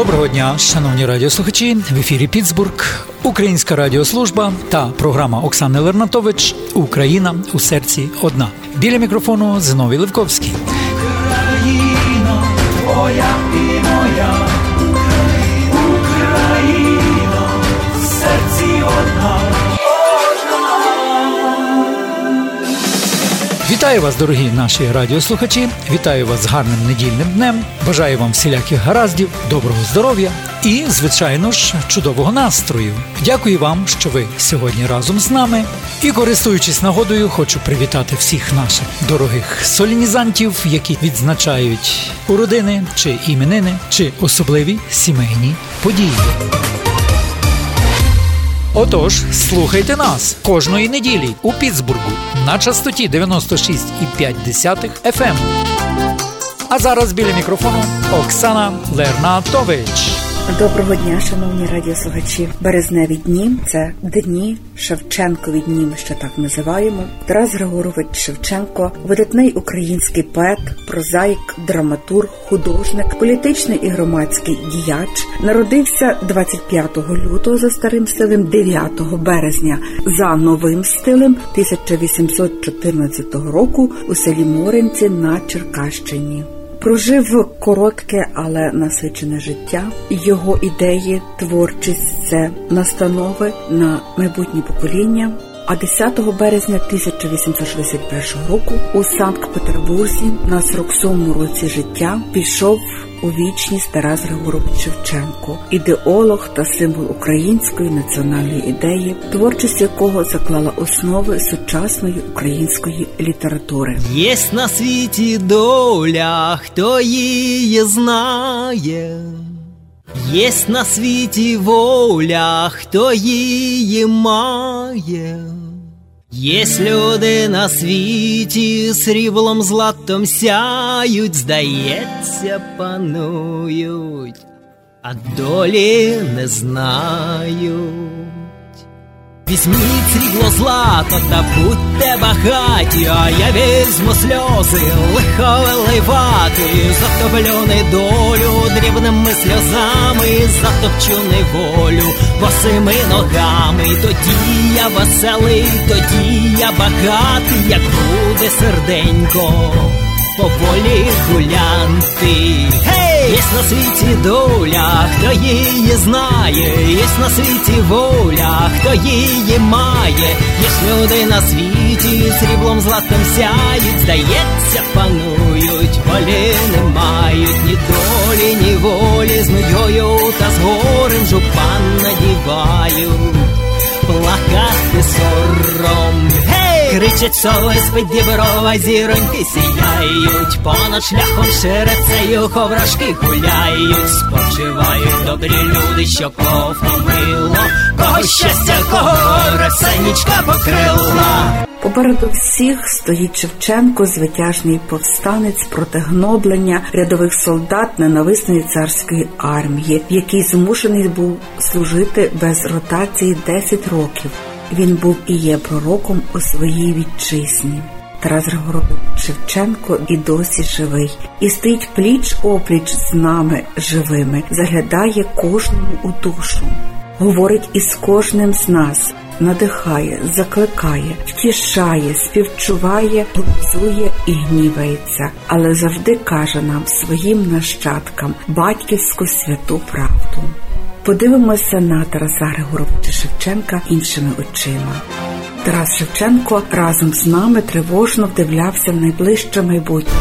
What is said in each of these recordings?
Доброго дня, шановні радіослухачі. В ефірі Піцбург, Українська радіослужба та програма Оксани Лернатович Україна у серці одна. Біля мікрофону Зиновій Левковський. Україна твоя Вітаю вас, дорогі наші радіослухачі. Вітаю вас з гарним недільним днем. Бажаю вам всіляких гараздів, доброго здоров'я і, звичайно ж, чудового настрою. Дякую вам, що ви сьогодні разом з нами. І, користуючись нагодою, хочу привітати всіх наших дорогих солінізантів, які відзначають уродини чи іменини, чи особливі сімейні події. Отож, слухайте нас кожної неділі у Пітсбургу на частоті 96,5 FM. А зараз біля мікрофону Оксана Лернатович. Доброго дня, шановні радіослухачі. Березневі дні це дні Шевченкові дні, ми ще так називаємо. Тарас Григорович Шевченко, видатний український поет, прозаїк, драматург, художник, політичний і громадський діяч. Народився 25 лютого за старим стилем, 9 березня за новим стилем 1814 року у селі Моринці на Черкащині. Прожив коротке, але насичене життя. Його ідеї, творчість це настанови на майбутнє покоління. А 10 березня 1861 року у Санкт-Петербурзі на 47-му році життя пішов у вічність Тарас Григорович Шевченко, ідеолог та символ української національної ідеї, творчість якого заклала основи сучасної української літератури. Єсть на світі доля, хто її знає. Єсть на світі воля, хто її має. Єсть люди на світі сріблом златом сяють, здається, панують, а долі не знають. Візьміть срібло злато та будьте багаті, а я візьму сльози, лихо виливати, затоплю недолю дрібними сльозами, затопчу неволю босими ногами, тоді я веселий, тоді я багатий, як буде серденько, поволі гулянти. Гей! Єсть на світі доля, хто її знає, єсть на світі воля, хто її має, єсть люди на світі, сріблом златом сяють, здається, панують, волі не мають ні долі, ні волі, з нудьгою та з горем жупан надівають, плакати сором. Кричать сови з-під діброва, зіроньки сіяють, понад шляхом шерецею ховрашки гуляють, спочивають добрі люди, що кого втомило, кого щастя, кого росенічка покрила. Попереду всіх стоїть Шевченко, звитяжний повстанець проти гноблення рядових солдат ненависної царської армії, який змушений був служити без ротації 10 років. Він був і є пророком у своїй вітчизні. Тарас Григорович Шевченко і досі живий, і стоїть пліч опліч з нами живими, заглядає кожному у душу, говорить із кожним з нас, надихає, закликає, втішає, співчуває, глузує і гнівається, але завжди каже нам своїм нащадкам батьківську святу правду. Подивимося на Тараса Григоровича Шевченка іншими очима. Тарас Шевченко разом з нами тривожно вдивлявся в найближче майбутнє.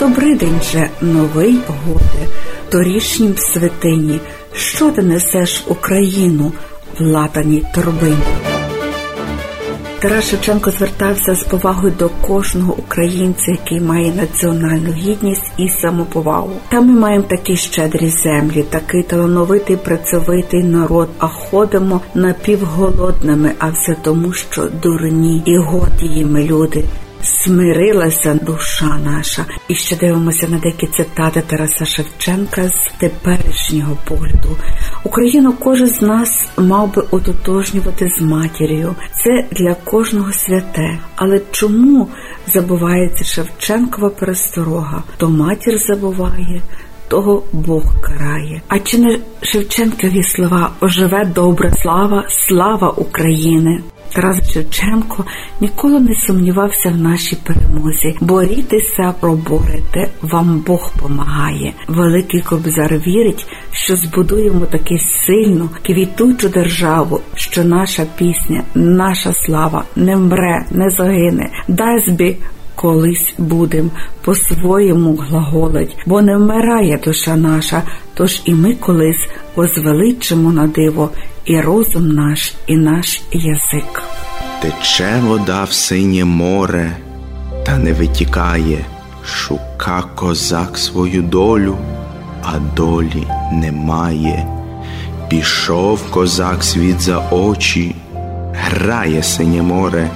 Добрий день же, новий годе, торішнім святині. Що ти несеш Україну в латаній торбині? Тарас Шевченко звертався з повагою до кожного українця, який має національну гідність і самоповагу. Та ми маємо такі щедрі землі, такий талановитий працьовитий народ, а ходимо напівголодними, а все тому, що дурні і гордіємо люди. Смирилася душа наша, і ще дивимося на деякі цитати Тараса Шевченка з теперішнього погляду. Україну кожен з нас мав би ототожнювати з матір'ю. Це для кожного святе. Але чому забувається Шевченкова пересторога? То матір забуває, того Бог карає. А чи не Шевченкові слова оживе добра слава, слава України? Тарас Шевченко ніколи не сумнівався в нашій перемозі. Борітеся, проборете, вам Бог помагає. Великий Кобзар вірить, що збудуємо таку сильну, квітучу державу, що наша пісня, наша слава не мре, не загине. Дасть би колись будем по-своєму глаголить, бо не вмирає душа наша, тож і ми колись возвеличимо на диво і розум наш, і наш язик. Тече вода в синє море, та не витікає, шука козак свою долю, а долі немає. Пішов козак світ за очі, грає синє море,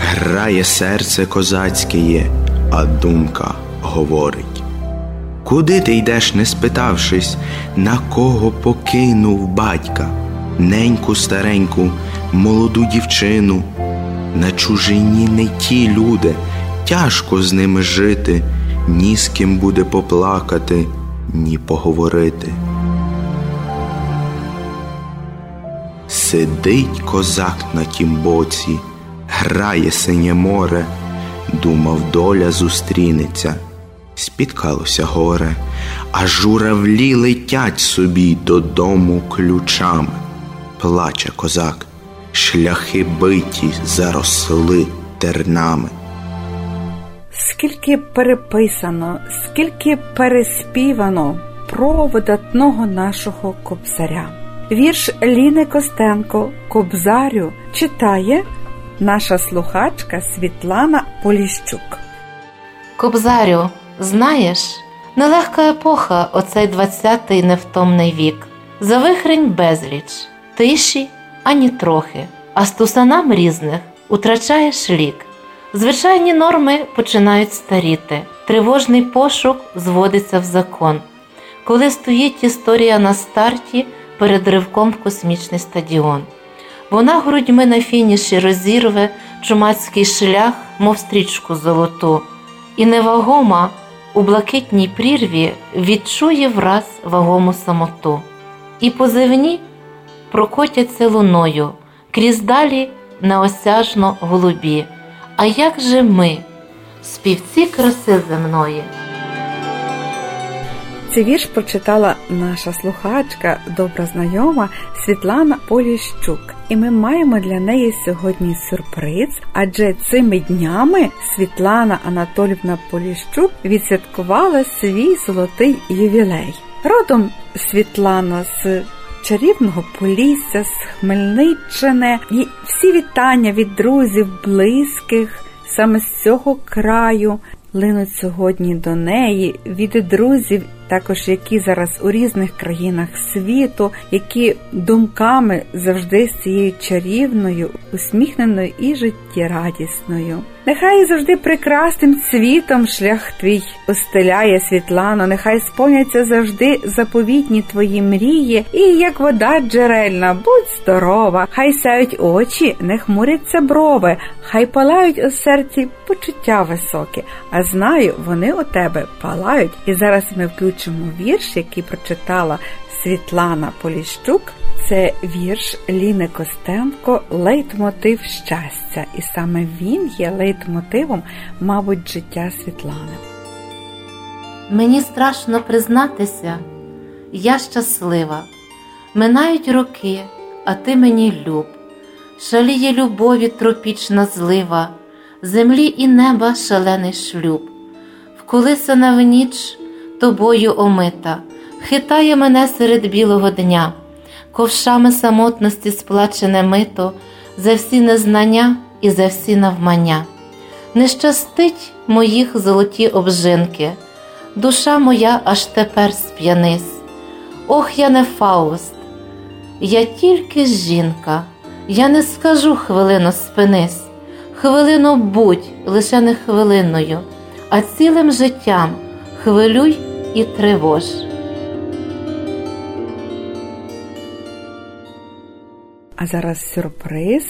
грає серце козацьке, а думка говорить. Куди ти йдеш, не спитавшись, на кого покинув батька, неньку стареньку, молоду дівчину? На чужині не ті люди, тяжко з ними жити, ні з ким буде поплакати, ні поговорити. Сидить козак на тім боці, грає синє море, думав, доля зустрінеться, спіткалося горе, а журавлі летять собі додому ключами. Плаче козак, шляхи биті заросли тернами. Скільки переписано, скільки переспівано про видатного нашого кобзаря. Вірш Ліни Костенко Кобзарю читає наша слухачка Світлана Поліщук. Кобзарю, знаєш, нелегка епоха оцей двадцятий невтомний вік. Завихрень безліч, тиші ані трохи, а стусанам різних утрачаєш лік. Звичайні норми починають старіти, тривожний пошук зводиться в закон. Коли стоїть історія на старті перед ривком в космічний стадіон. Вона грудьми на фініші розірве чумацький шлях, мов стрічку золоту, і невагома у блакитній прірві відчує враз вагому самоту, і позивні прокотяться луною крізь далі неосяжно голубі. А як же ми, співці краси земної? Цей вірш прочитала наша слухачка, добра знайома Світлана Поліщук. І ми маємо для неї сьогодні сюрприз, адже цими днями Світлана Анатолівна Поліщук відсвяткувала свій золотий ювілей. Родом Світлана з чарівного Полісся, з Хмельниччини і всі вітання від друзів, близьких саме з цього краю линуть сьогодні до неї від друзів, також які зараз у різних країнах світу, які думками завжди з цією чарівною, усміхненою і життєрадісною. Нехай завжди прекрасним цвітом шлях твій устеляє Світлано, нехай сповняться завжди заповітні твої мрії, і як вода джерельна, будь здорова, хай сяють очі, не хмуряться брови, хай палають у серці почуття високі, а знаю, вони у тебе палають. І зараз ми включимо вірш, який прочитала Світлана Поліщук. Це вірш Ліни Костенко Лейтмотив щастя, і саме він є лейтмотивом, мабуть, життя Світлани. Мені страшно признатися, я щаслива. Минають роки, а ти мені люб. Шаліє любові тропічна злива, землі і неба шалений шлюб. Вколисана в ніч тобою омита, хитає мене серед білого дня ковшами самотності сплачене мито, за всі незнання і за всі навмання. Не щастить моїх золоті обжинки, душа моя аж тепер сп'янись. Ох, я не Фауст, я тільки жінка, я не скажу хвилину спинись, хвилину будь лише не хвилиною, а цілим життям хвилюй і тривож. А зараз сюрприз,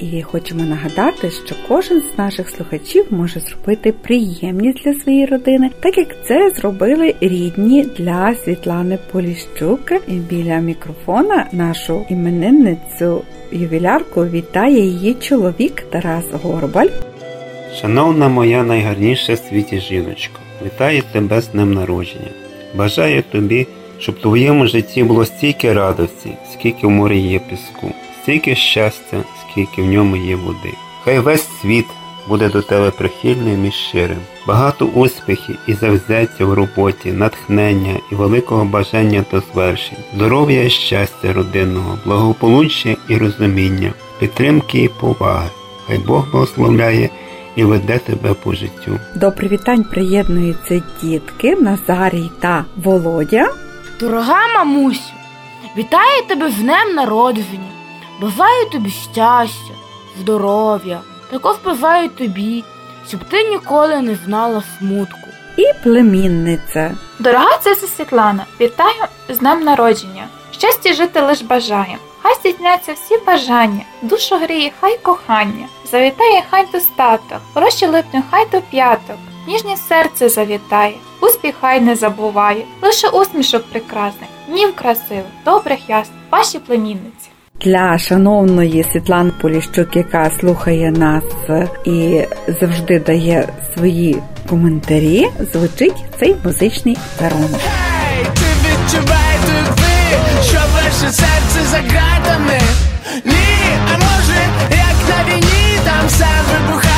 і хочемо нагадати, що кожен з наших слухачів може зробити приємність для своєї родини, так як це зробили рідні для Світлани Поліщук. І біля мікрофона нашу іменинницю ювілярку вітає її чоловік Тарас Горбаль. Шановна моя найгарніша в світі жіночко, вітаю тебе з днем народження. Бажаю тобі, щоб в твоєму житті було стільки радості, скільки в морі є піску, стільки щастя, скільки в ньому є води. Хай весь світ буде до тебе прихильним і щирим, багато успіхів і завзяття в роботі, натхнення і великого бажання до звершень, здоров'я і щастя родинного, благополуччя і розуміння, підтримки і поваги. Хай Бог благословляє і веде тебе по життю. До привітань приєднуються дітки Назарій та Володя. Дорога мамусю, вітаю тебе з днем народження. Бажаю тобі щастя, здоров'я, також бажаю тобі, щоб ти ніколи не знала смутку. І племінниця. Дорога цеса Світлана, вітаю з днем народження. Щастя жити лиш бажаєм. Хай здійсняться всі бажання, душу гріє, хай кохання, завітає хай достаток, гроші липню хай до п'яток, ніжні серце завітає, успіх хай не забуває, лише усмішок прекрасних, днів красивих, добрих ясних, ваші племінниці. Для шановної Світлани Поліщук, яка слухає нас і завжди дає свої коментарі, звучить цей музичний дарунок. Ей, ти відчувай туди, що ваше серце за ґратами Ні, а може, як на війні, там все вибухає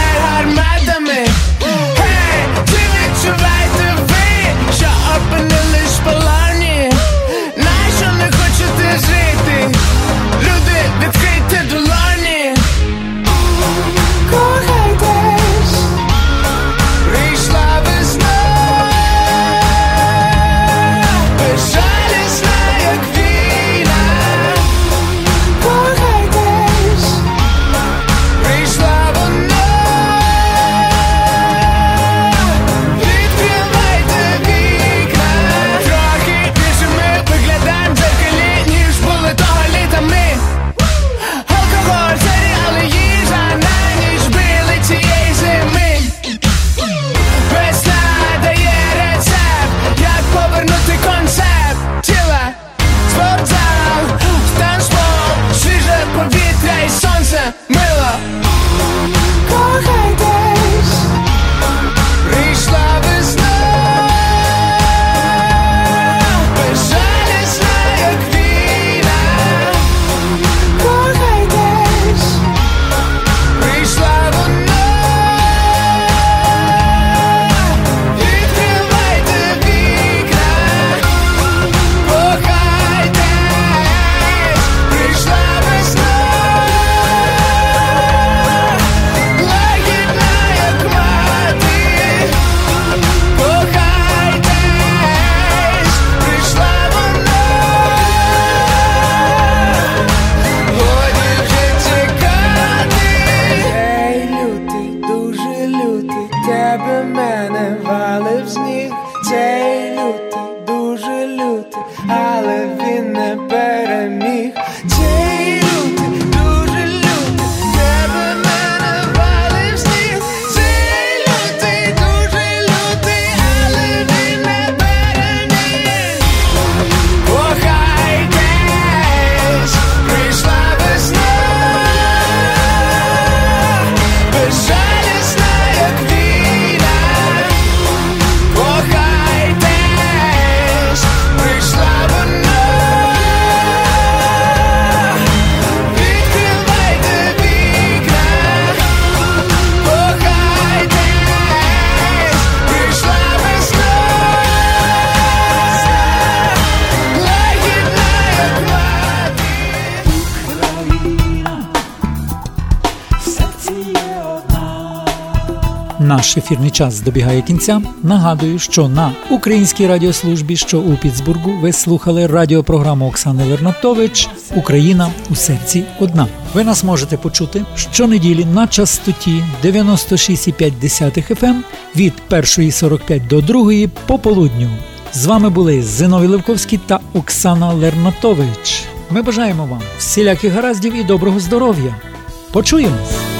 Наш ефірний час добігає кінця. Нагадую, що на українській радіослужбі, що у Піцбургу, ви слухали радіопрограму Оксани Лернатович Україна у серці одна. Ви нас можете почути щонеділі на частоті 96,5 FM від 1.45 до 2 пополудню. З вами були Зиновій Левковський та Оксана Лернатович. Ми бажаємо вам всіляких гараздів і доброго здоров'я. Почуємось!